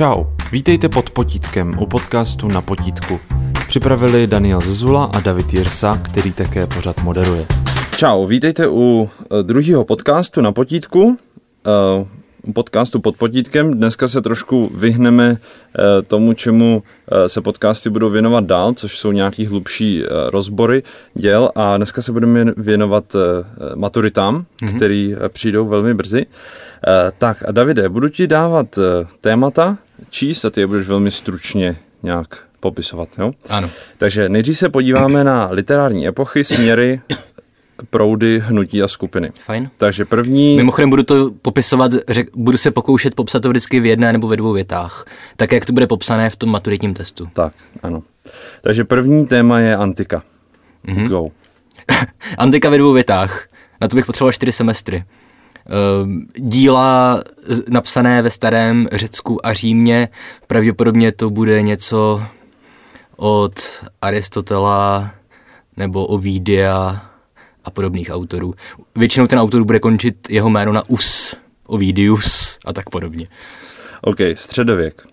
Čau, vítejte pod potítkem u podcastu Na potítku. Připravili Daniel Zezula a David Jirsa, který také pořád moderuje. Čau, vítejte u eh, druhého podcastu Na potítku. Uh, podcastu pod potítkem. Dneska se trošku vyhneme eh, tomu, čemu se podcasty budou věnovat dál, což jsou nějaký hlubší rozbory děl a dneska se budeme věnovat maturitám, mm-hmm. který přijdou velmi brzy. Tak a Davide, budu ti dávat témata, číst a ty je budeš velmi stručně nějak popisovat. Jo? Ano. Takže nejdřív se podíváme na literární epochy, směry, proudy, hnutí a skupiny. Fajn. Takže první... Mimochodem budu to popisovat, řek, budu se pokoušet popsat to vždycky v jedné nebo ve dvou větách. Tak, jak to bude popsané v tom maturitním testu. Tak, ano. Takže první téma je antika. Mm-hmm. Go. antika ve dvou větách. Na to bych potřeboval čtyři semestry. Ehm, díla napsané ve starém Řecku a Římě. Pravděpodobně to bude něco od Aristotela nebo Ovidia a podobných autorů. Většinou ten autor bude končit jeho jméno na us, Ovidius a tak podobně. OK, středověk.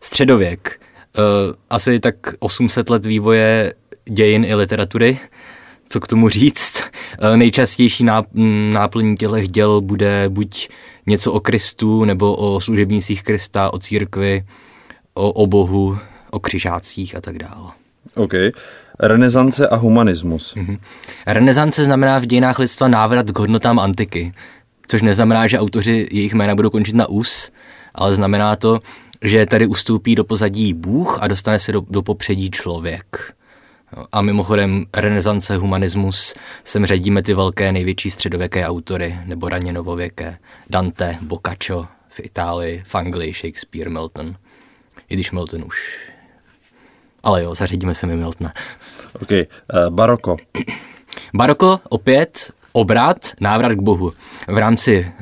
Středověk. Uh, asi tak 800 let vývoje dějin i literatury co k tomu říct. Eh, nejčastější náplní těchto děl bude buď něco o Kristu, nebo o služebnících Krista, o církvi, o, o Bohu, o křižácích a tak dále. OK. Renesance a humanismus. Mm-hmm. Renesance znamená v dějinách lidstva návrat k hodnotám antiky, což neznamená, že autoři jejich jména budou končit na us, ale znamená to, že tady ustoupí do pozadí Bůh a dostane se do, do popředí člověk. A mimochodem renesance, humanismus, sem řadíme ty velké největší středověké autory, nebo raně novověké. Dante, Boccaccio v Itálii, v Anglii, Shakespeare, Milton. I když Milton už... Ale jo, zařadíme se mi Miltona. OK, uh, baroko. Baroko, opět obrat, návrat k Bohu. V rámci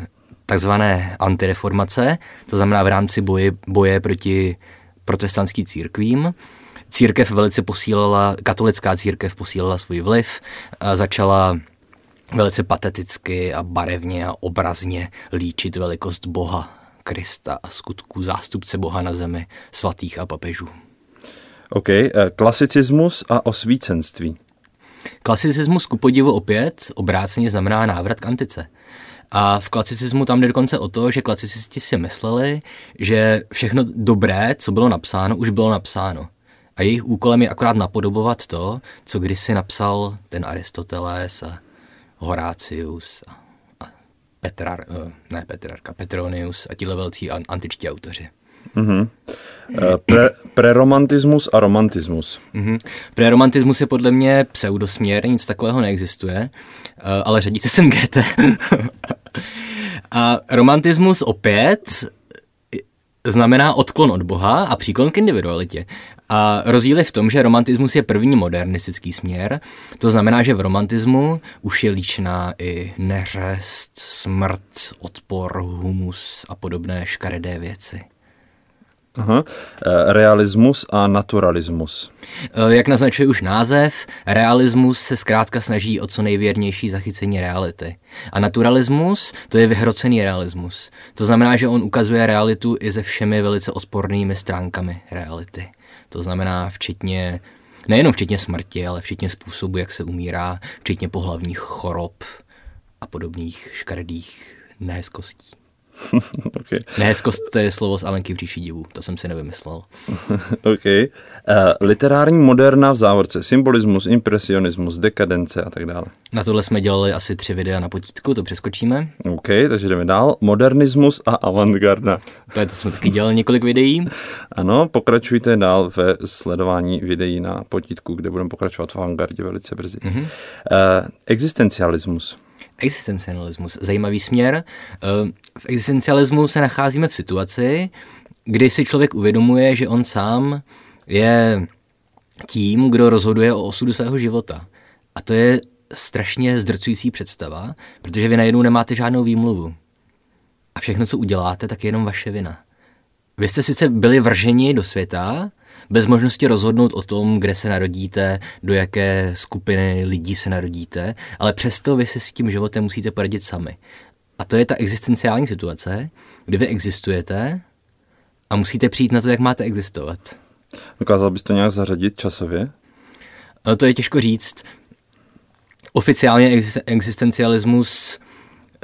takzvané antireformace, to znamená v rámci boje, boje proti protestantským církvím, církev velice posílala, katolická církev posílala svůj vliv, a začala velice pateticky a barevně a obrazně líčit velikost Boha, Krista a skutků zástupce Boha na zemi, svatých a papežů. OK, eh, klasicismus a osvícenství. Klasicismus ku podivu opět obráceně znamená návrat k antice. A v klasicismu tam jde dokonce o to, že klasicisti si mysleli, že všechno dobré, co bylo napsáno, už bylo napsáno. A jejich úkolem je akorát napodobovat to, co kdysi napsal ten Aristoteles a Horácius a, a Petrar, eh, ne Petrarka, Petronius a tihle velcí antičtí autoři. Mm-hmm. Pre, preromantismus a romantismus. Mm-hmm. Preromantismus je podle mě pseudosměr, nic takového neexistuje, eh, ale řadí se sem GT. a romantismus opět znamená odklon od Boha a příklon k individualitě. A rozdíl je v tom, že romantismus je první modernistický směr, to znamená, že v romantismu už je líčná i neřest, smrt, odpor, humus a podobné škaredé věci. Aha. E, realismus a naturalismus. E, jak naznačuje už název, realismus se zkrátka snaží o co nejvěrnější zachycení reality. A naturalismus, to je vyhrocený realismus. To znamená, že on ukazuje realitu i se všemi velice odpornými stránkami reality. To znamená včetně, nejenom včetně smrti, ale včetně způsobu, jak se umírá, včetně pohlavních chorob a podobných škaredých nehezkostí. okay. Nehezkost to je slovo z Alenky v říši divů, to jsem si nevymyslel. OK. Uh, literární moderna v závorce, symbolismus, impresionismus, dekadence a tak dále. Na tohle jsme dělali asi tři videa na potítku, to přeskočíme. OK, takže jdeme dál. Modernismus a avantgarda. To je to jsme taky dělali několik videí. Ano, pokračujte dál ve sledování videí na potítku, kde budeme pokračovat v avantgardě velice brzy. Mm-hmm. Uh, existencialismus. Existencialismus, zajímavý směr. Eh, v existencialismu se nacházíme v situaci, kdy si člověk uvědomuje, že on sám je tím, kdo rozhoduje o osudu svého života. A to je strašně zdrcující představa, protože vy najednou nemáte žádnou výmluvu. A všechno, co uděláte, tak je jenom vaše vina. Vy jste sice byli vrženi do světa, bez možnosti rozhodnout o tom, kde se narodíte, do jaké skupiny lidí se narodíte, ale přesto vy se s tím životem musíte poradit sami. A to je ta existenciální situace, kdy vy existujete a musíte přijít na to, jak máte existovat. Dokázal bys to nějak zařadit časově? No, to je těžko říct. Oficiálně existencialismus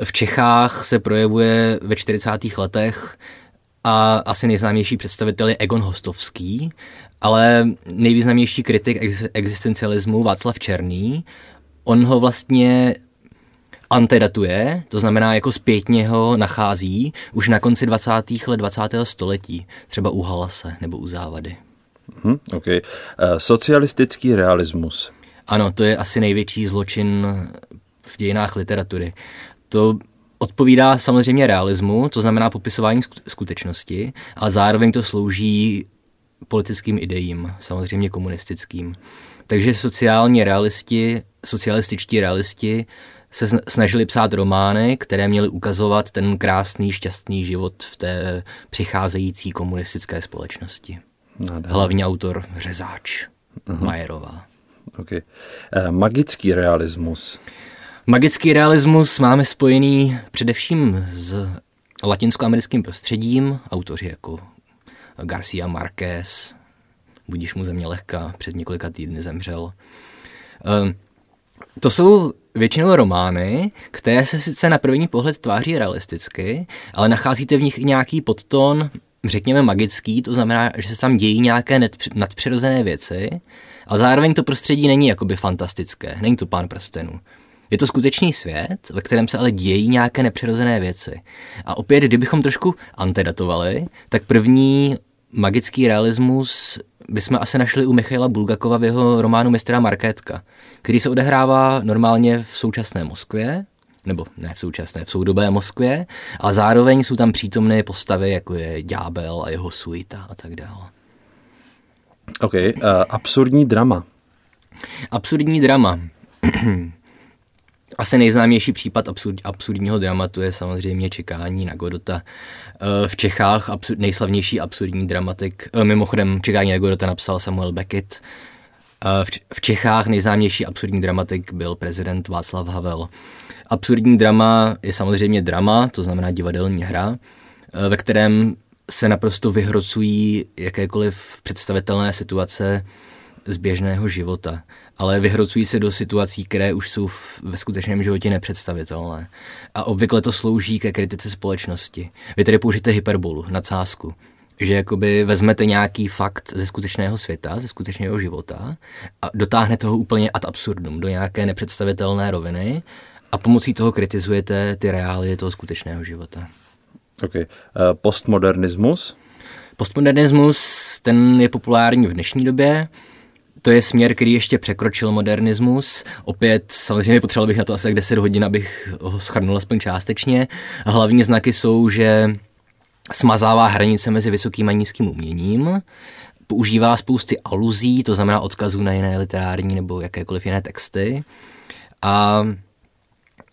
v Čechách se projevuje ve 40. letech a asi nejznámější představitel je Egon Hostovský, ale nejvýznamnější kritik existencialismu Václav Černý, on ho vlastně antedatuje, to znamená jako zpětně ho nachází už na konci 20. let 20. století, třeba u Halase nebo u Závady. Hmm, okay. Uh, socialistický realismus. Ano, to je asi největší zločin v dějinách literatury. To odpovídá samozřejmě realismu, to znamená popisování skutečnosti, ale zároveň to slouží politickým idejím, samozřejmě komunistickým. Takže sociální realisti, socialističtí realisti se snažili psát romány, které měly ukazovat ten krásný, šťastný život v té přicházející komunistické společnosti. Nádherný. Hlavní autor Řezáč, uh-huh. Majerová. Okay. Eh, magický realismus. Magický realismus máme spojený především s latinskoamerickým prostředím. Autoři jako Garcia Marquez, budíš mu země lehká, před několika týdny zemřel. Eh, to jsou většinou romány, které se sice na první pohled tváří realisticky, ale nacházíte v nich i nějaký podton, řekněme magický, to znamená, že se tam dějí nějaké nadpřirozené věci, ale zároveň to prostředí není jakoby fantastické, není to pán prstenů. Je to skutečný svět, ve kterém se ale dějí nějaké nepřirozené věci. A opět, kdybychom trošku antedatovali, tak první magický realismus bychom asi našli u Michaila Bulgakova v jeho románu Mistra Markétka, který se odehrává normálně v současné Moskvě, nebo ne v současné, v soudobé Moskvě, a zároveň jsou tam přítomné postavy, jako je Ďábel a jeho suita a tak dále. OK, uh, absurdní drama. Absurdní drama. Asi nejznámější případ absurd, absurdního dramatu je samozřejmě Čekání na Godota. Eh, v Čechách absur, nejslavnější absurdní dramatik, eh, mimochodem Čekání na Godota napsal Samuel Beckett. Eh, v Čechách nejznámější absurdní dramatik byl prezident Václav Havel. Absurdní drama je samozřejmě drama, to znamená divadelní hra, ve kterém se naprosto vyhrocují jakékoliv představitelné situace z běžného života ale vyhrocují se do situací, které už jsou v, ve skutečném životě nepředstavitelné. A obvykle to slouží ke kritice společnosti. Vy tedy použijete hyperbolu, nadsázku, že jakoby vezmete nějaký fakt ze skutečného světa, ze skutečného života a dotáhnete ho úplně ad absurdum, do nějaké nepředstavitelné roviny a pomocí toho kritizujete ty reálie toho skutečného života. Okay. Uh, postmodernismus? Postmodernismus, ten je populární v dnešní době to je směr, který ještě překročil modernismus. Opět samozřejmě potřeboval bych na to asi 10 hodin, abych ho schrnul aspoň částečně. Hlavní znaky jsou, že smazává hranice mezi vysokým a nízkým uměním, používá spousty aluzí, to znamená odkazů na jiné literární nebo jakékoliv jiné texty. A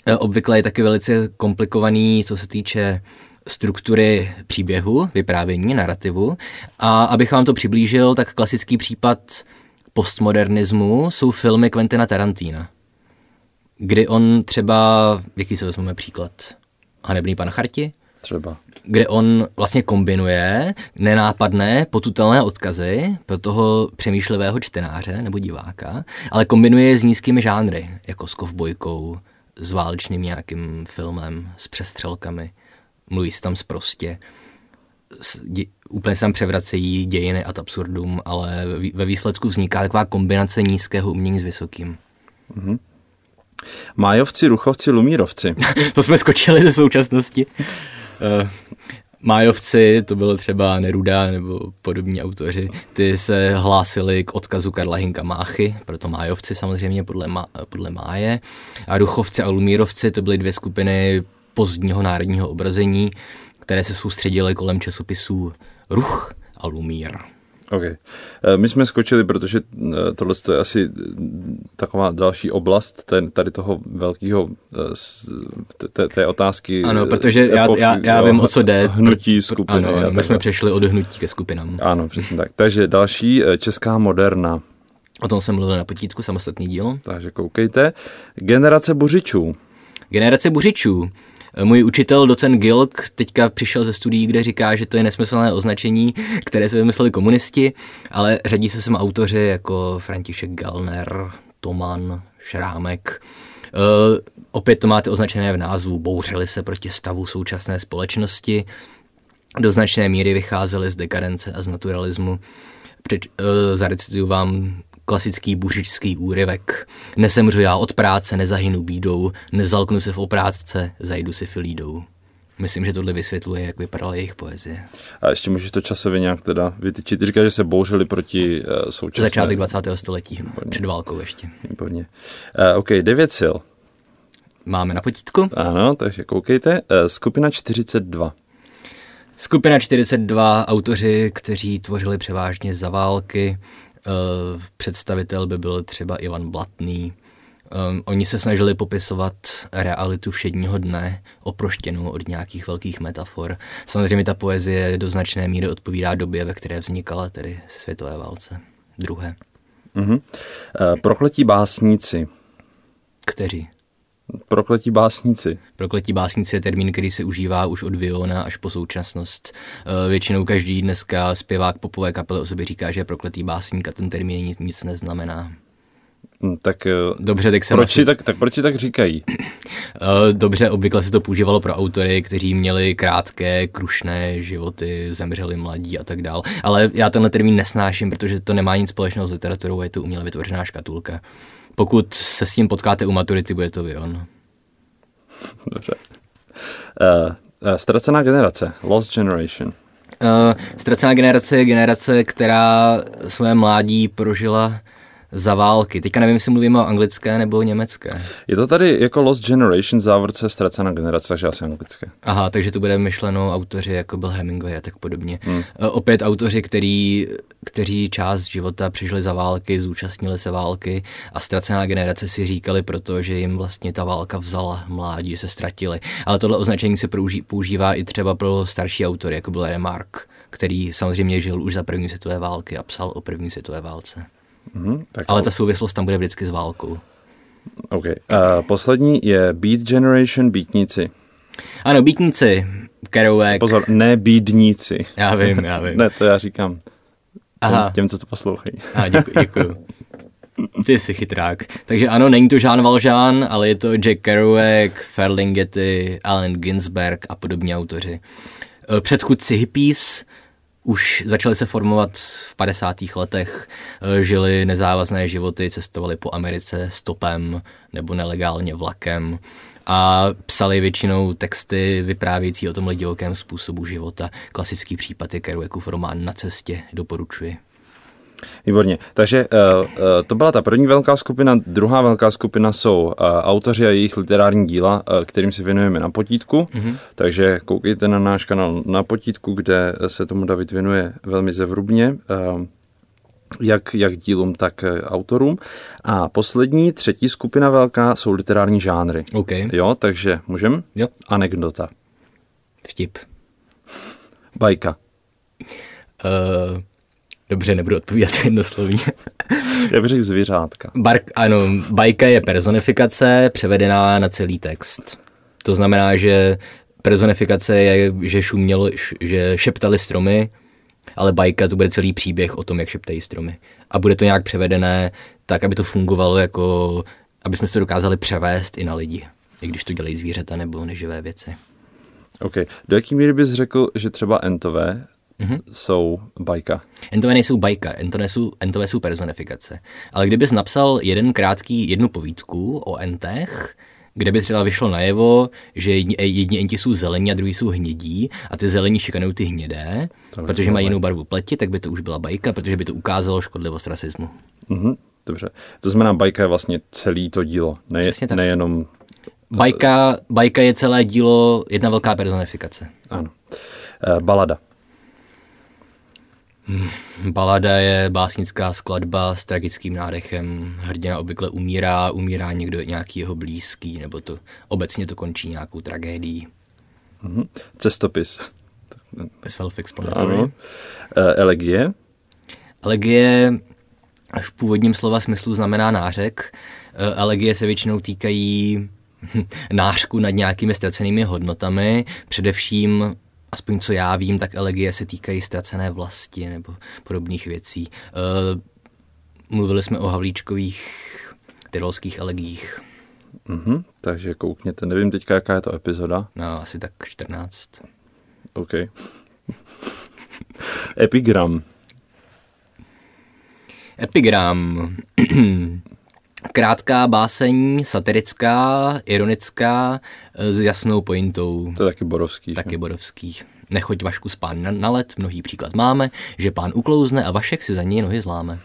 e, obvykle je taky velice komplikovaný, co se týče struktury příběhu, vyprávění, narrativu. A abych vám to přiblížil, tak klasický případ postmodernismu jsou filmy Quentina Tarantina, kdy on třeba, jaký se vezmeme příklad, Hanebný pan Charti? Třeba. Kde on vlastně kombinuje nenápadné, potutelné odkazy pro toho přemýšlivého čtenáře nebo diváka, ale kombinuje je s nízkými žánry, jako s kovbojkou, s válečným nějakým filmem, s přestřelkami. Mluví se tam zprostě úplně se tam převracejí dějiny ad absurdum, ale ve výsledku vzniká taková kombinace nízkého umění s vysokým. Mm-hmm. Májovci, Ruchovci, Lumírovci. to jsme skočili ze současnosti. Uh, Májovci, to bylo třeba Neruda nebo podobní autoři, ty se hlásili k odkazu Karla Hinka Máchy, proto Májovci samozřejmě podle, má, podle Máje. A Ruchovci a Lumírovci to byly dvě skupiny pozdního národního obrazení, které se soustředily kolem časopisů Ruch a Lumír. OK. Eh, my jsme skočili, protože eh, tohle je asi taková další oblast tady toho velkého eh, té, té otázky. Ano, protože já, já, já vím, o co jde. Hnutí skupiny. Ano, ano my jsme přešli od hnutí ke skupinám. Ano, přesně tak. Takže další česká moderna. O tom jsme mluvili na potítku, samostatný díl. Takže koukejte. Generace buřičů. Generace buřičů. Můj učitel, docent Gilk, teďka přišel ze studií, kde říká, že to je nesmyslné označení, které se vymysleli komunisti, ale řadí se sem autoři jako František Gallner, Toman, Šrámek. Uh, opět to máte označené v názvu, bouřili se proti stavu současné společnosti, do značné míry vycházeli z dekadence a z naturalismu. Před, uh, zarecituju vám klasický bušičský úryvek. Nesemřu já od práce, nezahynu bídou, nezalknu se v oprátce, zajdu si filídou. Myslím, že tohle vysvětluje, jak vypadala jejich poezie. A ještě můžeš to časově nějak teda vytyčit. Ty říkáš, že se bouřili proti uh, současné... Začátek 20. století, Výborně. před válkou ještě. Výborně. Uh, OK, devět sil. Máme na potítku. Ano, takže koukejte. Uh, skupina 42. Skupina 42, autoři, kteří tvořili převážně za války. Uh, představitel by byl třeba Ivan Blatný, oni se snažili popisovat realitu všedního dne, oproštěnou od nějakých velkých metafor. Samozřejmě ta poezie do značné míry odpovídá době, ve které vznikala tedy světové válce. Druhé. Uh-huh. Uh, prokletí básníci. Kteří? Prokletí básníci. Prokletí básníci je termín, který se užívá už od Viona až po současnost. Uh, většinou každý dneska zpěvák popové kapely o sobě říká, že je prokletý básník a ten termín nic, nic neznamená. Hm, tak eh, Dobře, tak, proč, si tak, tak proč si tak říkají? Eh, dobře, obvykle se to používalo pro autory, kteří měli krátké, krušné životy, zemřeli mladí a tak dál. Ale já tenhle termín nesnáším, protože to nemá nic společného s literaturou, je to uměle vytvořená škatulka. Pokud se s tím potkáte u maturity, bude to Vion. Dobře. Uh, uh, ztracená generace, Lost Generation. Uh, ztracená generace je generace, která své mládí prožila za války. Teďka nevím, jestli mluvíme o anglické nebo o německé. Je to tady jako Lost Generation, závorce ztracená generace, takže asi anglické. Aha, takže to bude myšleno autoři, jako byl Hemingway a tak podobně. Hmm. Opět autoři, který, kteří část života přišli za války, zúčastnili se války a ztracená generace si říkali proto, že jim vlastně ta válka vzala mládí, se ztratili. Ale tohle označení se používá i třeba pro starší autory, jako byl Remark, který samozřejmě žil už za první světové války a psal o první světové válce. Mm, tak Ale ta souvislost tam bude vždycky s válkou. OK. Uh, poslední je Beat Generation, beatníci. Ano, beatníci. Kerouac. Pozor, ne bídníci. Já vím, já vím. ne, to já říkám Aha. Těm, těm co to poslouchají. Aha, děkuji, děkuji. Ty jsi chytrák. Takže ano, není to Jean Valjean, ale je to Jack Kerouac, Ferlinghetti, Allen Ginsberg a podobní autoři. Eh, předchůdci hippies, už začali se formovat v 50. letech, eh, žili nezávazné životy, cestovali po Americe stopem nebo nelegálně vlakem a psali většinou texty vyprávějící o tomhle divokém způsobu života. Klasický případ je Kerouacův román Na cestě, doporučuji. Výborně. Takže uh, uh, to byla ta první velká skupina. Druhá velká skupina jsou uh, autoři a jejich literární díla, kterým se věnujeme na potítku. Mm-hmm. Takže koukejte na náš kanál na potítku, kde se tomu David věnuje velmi zevrubně. Jak, jak dílům, tak autorům. A poslední, třetí skupina velká jsou literární žánry. Okay. Jo, takže můžem? Jo. Anekdota. Vtip. Bajka. Uh, Dobře, nebudu odpovídat jednoslovně. Já bych řekl zvířátka. Bark, ano, bajka je personifikace převedená na celý text. To znamená, že personifikace je, že šumělo, že šeptali stromy, ale bajka to bude celý příběh o tom, jak šeptají stromy. A bude to nějak převedené tak, aby to fungovalo jako, aby jsme se dokázali převést i na lidi, i když to dělají zvířata nebo neživé věci. OK. Do jaký míry bys řekl, že třeba entové mm-hmm. jsou bajka. Entové nejsou bajka, entové jsou, entové jsou personifikace. Ale kdybys napsal jeden krátký, jednu povídku o entech, kde by třeba vyšlo najevo, že jedni, jedni enti jsou zelení a druhý jsou hnědí a ty zelení šikanují ty hnědé, to protože mají jinou barvu pleti, tak by to už byla bajka, protože by to ukázalo škodlivost rasismu. Mm-hmm, dobře. To znamená, bajka je vlastně celý to dílo, ne, nejenom... Bajka, bajka je celé dílo, jedna velká personifikace. Ano. E, balada. Balada je básnická skladba s tragickým nádechem. Hrdina obvykle umírá, umírá někdo nějaký jeho blízký, nebo to obecně to končí nějakou tragédií. Mm-hmm. Cestopis. Self-explanatory. E, elegie? Elegie v původním slova smyslu znamená nářek. E, elegie se většinou týkají nářku nad nějakými ztracenými hodnotami, především aspoň co já vím, tak elegie se týkají ztracené vlasti nebo podobných věcí. Uh, mluvili jsme o Havlíčkových tyrolských elegích. Mm-hmm, takže koukněte, nevím teďka, jaká je to epizoda. No, asi tak 14. OK. Epigram. Epigram. Krátká báseň, satirická, ironická, s jasnou pointou. To je taky Borovský. Taky Borovský. Nechoď Vašku spán na, na let, mnohý příklad máme, že pán uklouzne a Vašek si za něj nohy zláme.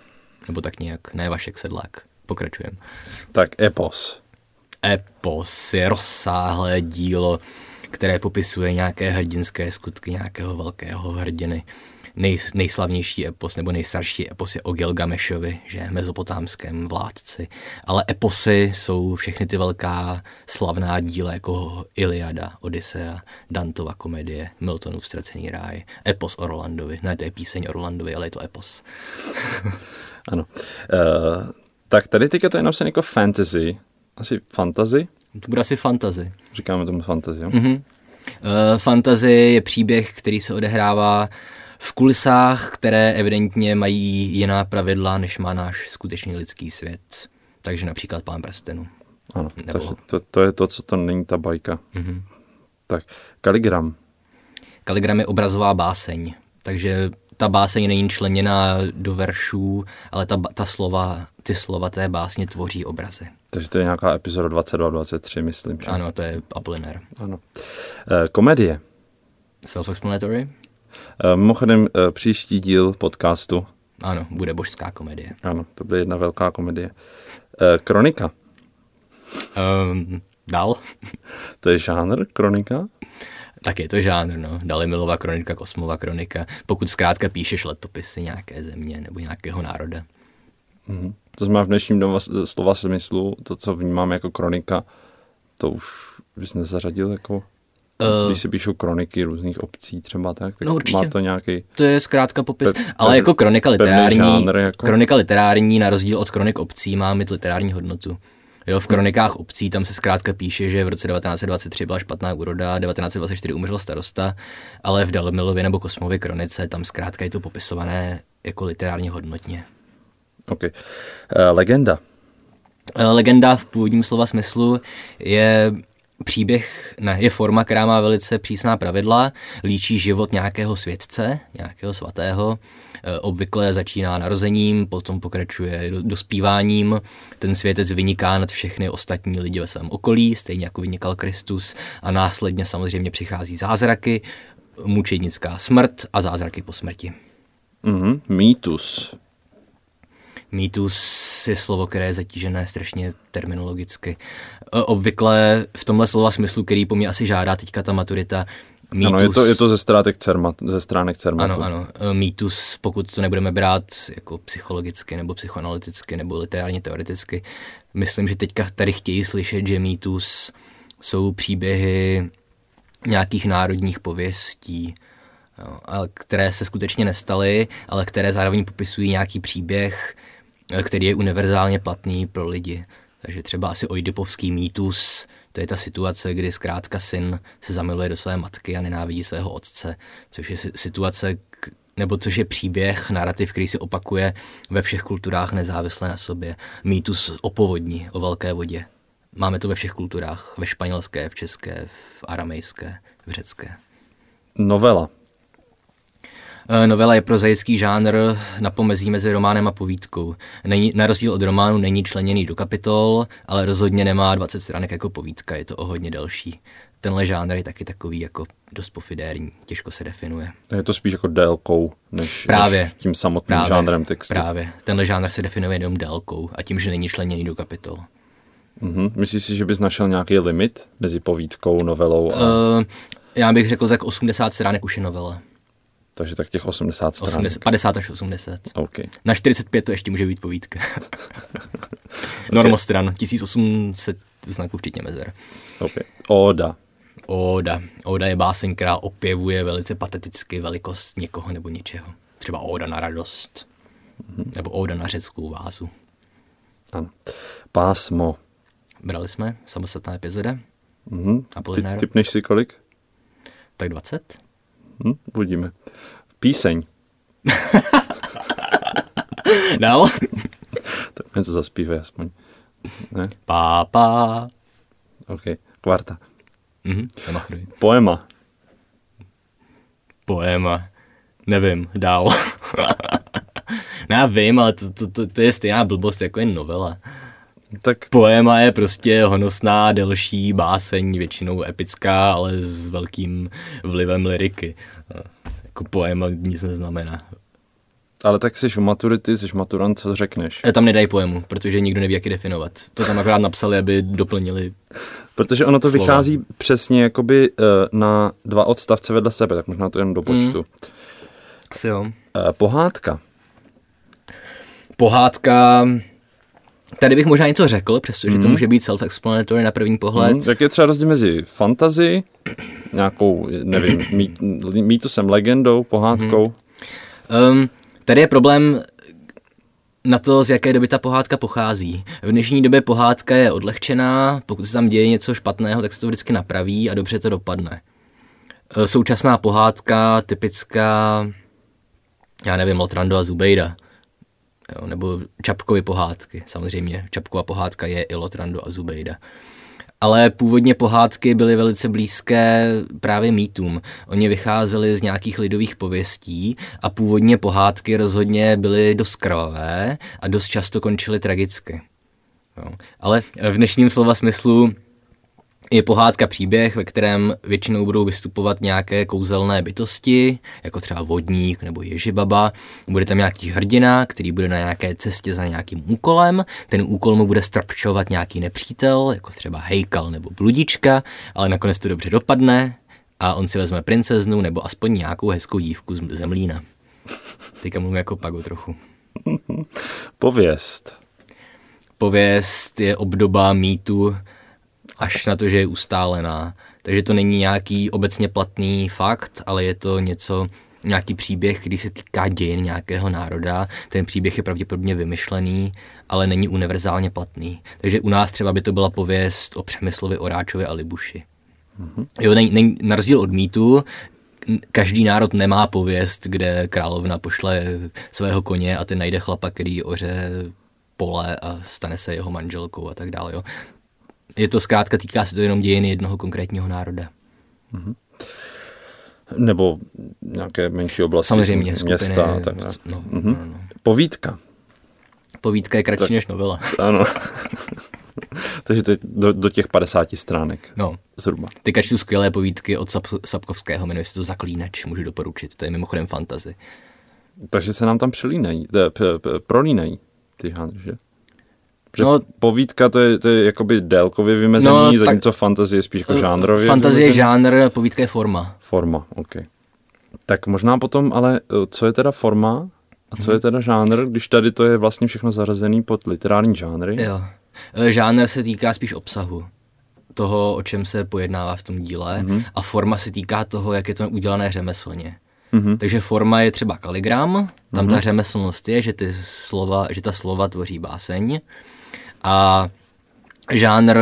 Nebo tak nějak, ne Vašek Sedlák. Pokračujem. Tak epos. Epos je rozsáhlé dílo, které popisuje nějaké hrdinské skutky nějakého velkého hrdiny nej, nejslavnější epos nebo nejstarší epos je o Gilgamešovi, že mezopotámském vládci. Ale eposy jsou všechny ty velká slavná díla jako Iliada, Odyssea, Dantova komedie, Miltonův ztracený ráj, epos o Rolandovi. Ne, to je píseň o Rolandovi, ale je to epos. ano. Uh, tak tady teďka to je napsané jako fantasy. Asi fantasy? To bude asi fantasy. Říkáme tomu fantasy, jo? Mm-hmm. Uh, fantasy je příběh, který se odehrává v kulisách, které evidentně mají jiná pravidla, než má náš skutečný lidský svět. Takže například Pán prstenu. Ano, Nebo... takže to, to je to, co to není ta bajka. Mm-hmm. Tak, kaligram. Kaligram je obrazová báseň, takže ta báseň není členěná do veršů, ale ta, ta slova, ty slova té básně tvoří obrazy. Takže to je nějaká epizoda 22-23, myslím. Že? Ano, to je Apollinaire. Ano. E, komedie. Self-explanatory? Eh, mimochodem, eh, příští díl podcastu. Ano, bude božská komedie. Ano, to bude jedna velká komedie. Eh, kronika. Um, dal. To je žánr, kronika? Tak je to žánr, no. Dalimilová kronika, Kosmová kronika. Pokud zkrátka píšeš letopisy nějaké země nebo nějakého národa. Mm-hmm. To znamená v dnešním doma, slova smyslu, to, co vnímám jako kronika, to už bys nezařadil jako... Uh, Když se píšou kroniky různých obcí třeba tak, tak no určitě. má to nějaký... To je zkrátka popis, pe, ale jako kronika literární, žánr, jako... kronika literární na rozdíl od kronik obcí má mít literární hodnotu. Jo, v kronikách obcí tam se zkrátka píše, že v roce 1923 byla špatná úroda, 1924 umřel starosta, ale v Dalmilově nebo Kosmově kronice tam zkrátka je to popisované jako literárně hodnotně. OK. Uh, legenda. Uh, legenda v původním slova smyslu je příběh ne, je forma, která má velice přísná pravidla, líčí život nějakého světce, nějakého svatého, e, obvykle začíná narozením, potom pokračuje dospíváním, ten světec vyniká nad všechny ostatní lidi ve svém okolí, stejně jako vynikal Kristus a následně samozřejmě přichází zázraky, mučednická smrt a zázraky po smrti. Mm-hmm. Mýtus. Mýtus je slovo, které je zatížené strašně terminologicky. E, obvykle v tomhle slova smyslu, který po mně asi žádá teďka ta maturita, Mýtus, ano, je to, je to ze, stránek Cermat, ze stránek Cermatu. Ano, ano. E, mýtus, pokud to nebudeme brát jako psychologicky nebo psychoanalyticky nebo literárně teoreticky, myslím, že teďka tady chtějí slyšet, že mýtus jsou příběhy nějakých národních pověstí, jo, které se skutečně nestaly, ale které zároveň popisují nějaký příběh, který je univerzálně platný pro lidi. Takže třeba asi Oidipovský mýtus, to je ta situace, kdy zkrátka syn se zamiluje do své matky a nenávidí svého otce, což je situace, nebo což je příběh, narrativ, který se opakuje ve všech kulturách nezávisle na sobě. Mýtus o povodni, o velké vodě. Máme to ve všech kulturách, ve španělské, v české, v aramejské, v řecké. Novela. Eh, novela je prozaický žánr na pomezí mezi románem a povídkou. Není, na rozdíl od románu není členěný do kapitol, ale rozhodně nemá 20 stránek jako povídka, je to o hodně delší. Tenhle žánr je taky takový jako dost pofidérní, těžko se definuje. Je to spíš jako délkou, než, právě, než tím samotným právě, žánrem textu. Právě, tenhle žánr se definuje jenom délkou a tím, že není členěný do kapitol. Mm-hmm. Myslíš si, že bys našel nějaký limit mezi povídkou, novelou? A... Uh, já bych řekl, tak 80 stránek už je novela. Takže tak těch 80 stran. 80, 50 až 80. Okay. Na 45 to ještě může být povídka. Normostran, 1800 znaků včetně mezer. Okay. Oda. Oda. Oda je báseň, která opěvuje velice pateticky velikost někoho nebo něčeho. Třeba Oda na radost. Mm-hmm. Nebo Oda na řeckou vázu. Ano. Pásmo. Brali jsme, samostatná epizoda. Mhm. Ty, typneš si kolik? Tak 20? Hm? Uvidíme. Píseň. Dál? Tak něco zaspívej aspoň. Ne? Pá, pá. OK. Kvarta. Mhm, nemachruj. Poema. Poema. Nevím, dál. no já vím, ale to, to, to, to je stejná blbost jako jen novela. Tak Poema je prostě honosná, delší báseň, většinou epická, ale s velkým vlivem liriky. Jako poema nic neznamená. Ale tak jsi u maturity, jsi maturant, co řekneš? E, Tam nedají poemu, protože nikdo neví, jak je definovat. To tam akorát napsali, aby doplnili. Protože ono to Slova. vychází přesně jakoby eh, na dva odstavce vedle sebe, tak možná to jen do počtu. Asi jo. Eh, Pohádka. Pohádka... Tady bych možná něco řekl, přestože to může být self-explanatory na první pohled. Hmm, jak je třeba rozdíl mezi fantasy, nějakou, nevím, mít, mýtusem, legendou, pohádkou? Um, tady je problém na to, z jaké doby ta pohádka pochází. V dnešní době pohádka je odlehčená, pokud se tam děje něco špatného, tak se to vždycky napraví a dobře to dopadne. E, Současná pohádka, typická, já nevím, Lotrando a Zubejda. Jo, nebo Čapkovy pohádky, samozřejmě. Čapkova pohádka je i Lotrando a Zubejda. Ale původně pohádky byly velice blízké právě mýtům. Oni vycházeli z nějakých lidových pověstí a původně pohádky rozhodně byly dost krvavé a dost často končily tragicky. Jo. Ale v dnešním slova smyslu je pohádka příběh, ve kterém většinou budou vystupovat nějaké kouzelné bytosti, jako třeba vodník nebo ježibaba. Bude tam nějaký hrdina, který bude na nějaké cestě za nějakým úkolem. Ten úkol mu bude strpčovat nějaký nepřítel, jako třeba hejkal nebo bludička, ale nakonec to dobře dopadne a on si vezme princeznu nebo aspoň nějakou hezkou dívku z zemlína. Teďka mluvím jako pago trochu. Pověst. Pověst je obdoba mýtu až na to, že je ustálená. Takže to není nějaký obecně platný fakt, ale je to něco, nějaký příběh, který se týká dějin nějakého národa. Ten příběh je pravděpodobně vymyšlený, ale není univerzálně platný. Takže u nás třeba by to byla pověst o Přemyslovi, Oráčovi a Libuši. Mm-hmm. Jo, nej, nej, na rozdíl od mýtu, každý národ nemá pověst, kde královna pošle svého koně a ten najde chlapa, který oře pole a stane se jeho manželkou a tak dále. Jo. Je to zkrátka, týká se to jenom dějiny jednoho konkrétního národa. Nebo nějaké menší oblasti, Samozřejmě, města. skupiny, Tak. no, Mhm. no, no. Povídka. Povídka je kratší než novela. Ano. Takže to je do, do těch 50 stránek. No, Zhruba. Teďka čtu skvělé povídky od Sap- Sapkovského, jmenuje se to Zaklínač, můžu doporučit, to je mimochodem fantazy. Takže se nám tam přelínají, p- prolínají ty žánry, že? Že No- povídka to je, to je jakoby délkově vymezený, No, tak- zatímco fantazie je spíš jako žánrově Fantazie je žánr, povídka je forma. Forma, OK. Tak možná potom, ale eh, co je teda forma a co je teda žánr, když tady to je vlastně všechno zařazený pod literární žánry? Jo. E, Žánr se týká spíš obsahu toho, o čem se pojednává v tom díle Mhm. a forma se týká toho, jak je to udělané řemeslně. Mhm. Takže forma je třeba kaligram, tam ta řemeslnost je, že, ty slova, že ta slova tvoří báseň a žánr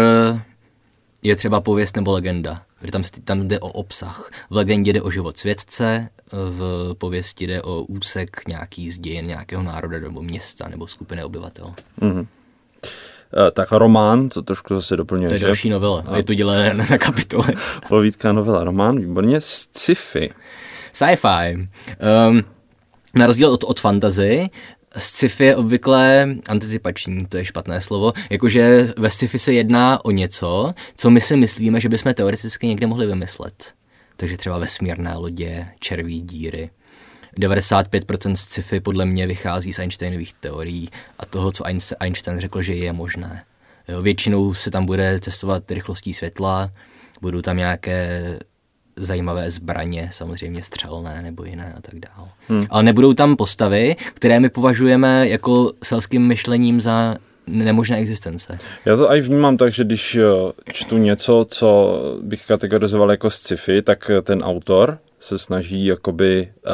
je třeba pověst nebo legenda, že tam, tam jde o obsah. V legendě jde o život světce, v pověsti jde o úsek nějaký z dějin nějakého národa nebo města nebo skupiny obyvatel. Eh, Tak román, to trošku zase doplňuje, To je že? další novela, je to dělené na, kapitoly. Povídka, novela, román, výborně. Sci-fi. Sci-fi. Um, na rozdíl od, od fantasy, sci-fi je obvykle anticipační, to je špatné slovo, jakože ve sci-fi se jedná o něco, co my si myslíme, že bychom teoreticky někde mohli vymyslet. Takže třeba vesmírné lodě, červí díry. 95% sci-fi podle mě vychází z Einsteinových teorií a toho, co Einst- Einstein řekl, že je možné. Jo, většinou se tam bude cestovat rychlostí světla, budou tam nějaké zajímavé zbraně, samozřejmě střelné nebo jiné a tak dále. Hmm. Ale nebudou tam postavy, které my považujeme jako selským myšlením za nemožné existence. Já to aj vnímám tak, že když eh, čtu něco, co bych kategorizoval jako sci-fi, tak eh, ten autor se snaží jakoby uh,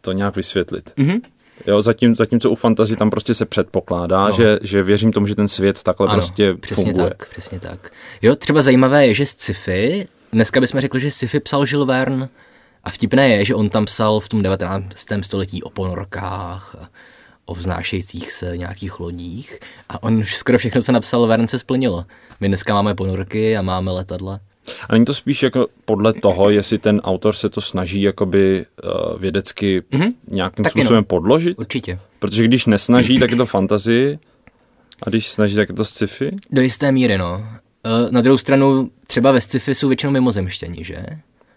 to nějak vysvětlit. Mhm. Jo, zatím, zatímco u fantazy tam prostě se předpokládá, no. že, že věřím tomu, že ten svět takhle ano, prostě přesně funguje. tak, přesně tak. Jo, třeba zajímavé je, že z sci-fi, dneska bychom řekli, že sci-fi psal Jules Verne a vtipné je, že on tam psal v tom 19. století o ponorkách, a o vznášejících se nějakých lodích a on skoro všechno, co napsal Verne, se splnilo. My dneska máme ponorky a máme letadla. A není to spíš jako podle toho, jestli ten autor se to snaží jakoby uh, vědecky mm-hmm. nějakým Taky způsobem no. podložit? Určitě. Protože když nesnaží, tak je to fantazii a když snaží, tak je to sci-fi? Do jisté míry, no. Uh, na druhou stranu, třeba ve sci-fi jsou většinou mimozemštění, že?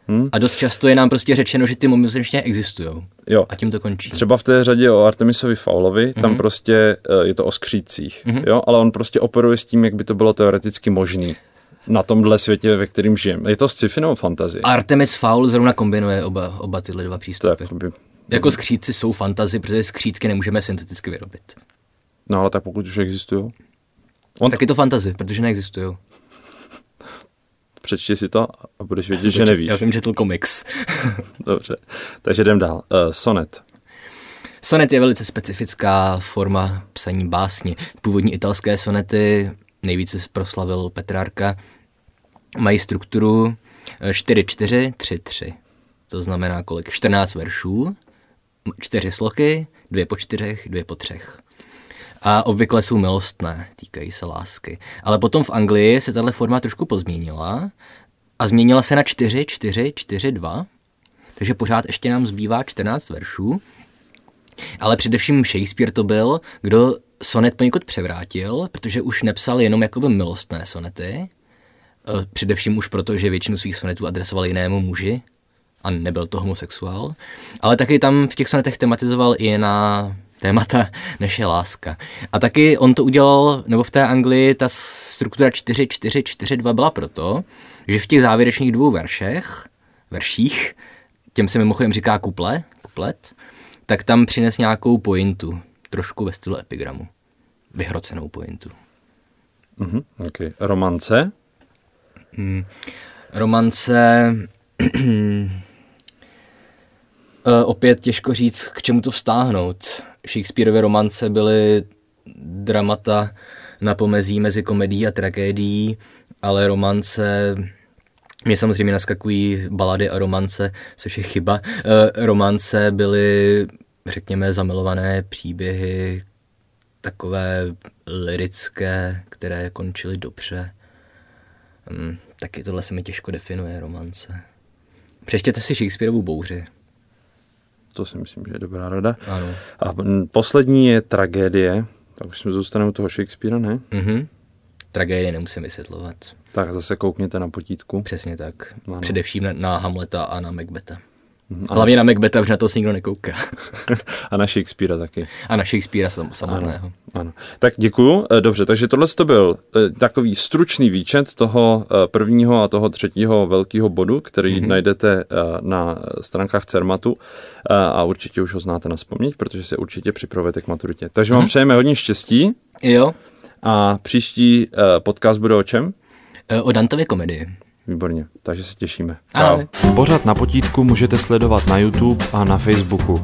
Hmm. A dost často je nám prostě řečeno, že ty mimozemštění existují. Jo. A tím to končí. Třeba v té řadě o Artemisovi Faulovi, mm-hmm. tam mhm. prostě uh, je to o skřících, mm-hmm. jo, ale on prostě operuje s tím, jak by to bylo teoreticky možné na tomhle světě, ve kterým žijeme. Je to sci-fi nebo fantasy? Artemis Fowl zrovna kombinuje oba, oba tyhle dva přístupy. To by... Jako skřídci jsou fantazy, protože skřídky nemůžeme synteticky vyrobit. No ale tak pokud už existují. On... Tak je to fantazy, protože neexistují. Přečti si to a budeš vědět, že nevíš. Já jsem četl komiks. Dobře, takže jdem dál. Uh, sonet. Sonet je velice specifická forma psaní básně. Původní italské sonety nejvíce proslavil Petrárka, mají strukturu 4-4-3-3. To znamená kolik? 14 veršů, čtyři sloky, dvě po čtyřech, dvě po třech. A obvykle jsou milostné, týkají se lásky. Ale potom v Anglii se tahle forma trošku pozměnila a změnila se na 4, 4, 4, 2. Takže pořád ještě nám zbývá 14 veršů. Ale především Shakespeare to byl, kdo sonet poněkud převrátil, protože už nepsal jenom jakoby milostné sonety, e, především už proto, že většinu svých sonetů adresoval jinému muži a nebyl to homosexuál, ale taky tam v těch sonetech tematizoval i na témata, než je láska. A taky on to udělal, nebo v té Anglii ta struktura 4-4-4-2 byla proto, že v těch závěrečných dvou veršech, verších, těm se mimochodem říká kuple, kuplet, tak tam přines nějakou pointu, trošku ve stylu epigramu. Vyhrocenou pointu. Mm-hmm, okay. Romance? Hmm. Romance... Eh, opět těžko říct, k čemu to vztáhnout. Shakespeareovy romance byly dramata na pomezí mezi komedií a tragédií, ale romance mě samozřejmě naskakují balady a romance, což je chyba. E, romance byly řekněme, zamilované příběhy, takové lirické, které končily dobře. Hmm, taky tohle se mi těžko definuje, romance. Přečtěte si Shakespeareovu bouři. To si myslím, že je dobrá rada. Ano. A poslední je tragédie. Tak už jsme zůstaneme u toho Shakespearea, ne? Mhm. Tragédie nemusím vysvětlovat. Tak zase koukněte na potítku. Přesně tak. Ano. Především na, na Hamleta a na Macbeta. A Hlavně na Macbeta, už na to se nikdo nekouká. a na Shakespearea taky. A na Shakespearea sam, samotného. Ano, ano. Tak děkuju. Eh, dobře, takže tohle to byl eh, takový stručný výčet toho eh, prvního a toho třetího velkého bodu, který mm-hmm. najdete na stránkách Cermatu a určitě už ho znáte na vzpomněť, protože se určitě připravujete k maturitě. Takže mm-hmm. vám mhm. přejeme hodně štěstí. Jo. A příští podcast bude o čem? O Dantově komedii. Výborně, takže se těšíme. Čau. Pořád na potítku můžete sledovat na YouTube a na Facebooku.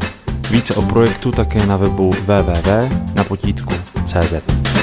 Více o projektu také na webu www.napotítku.cz.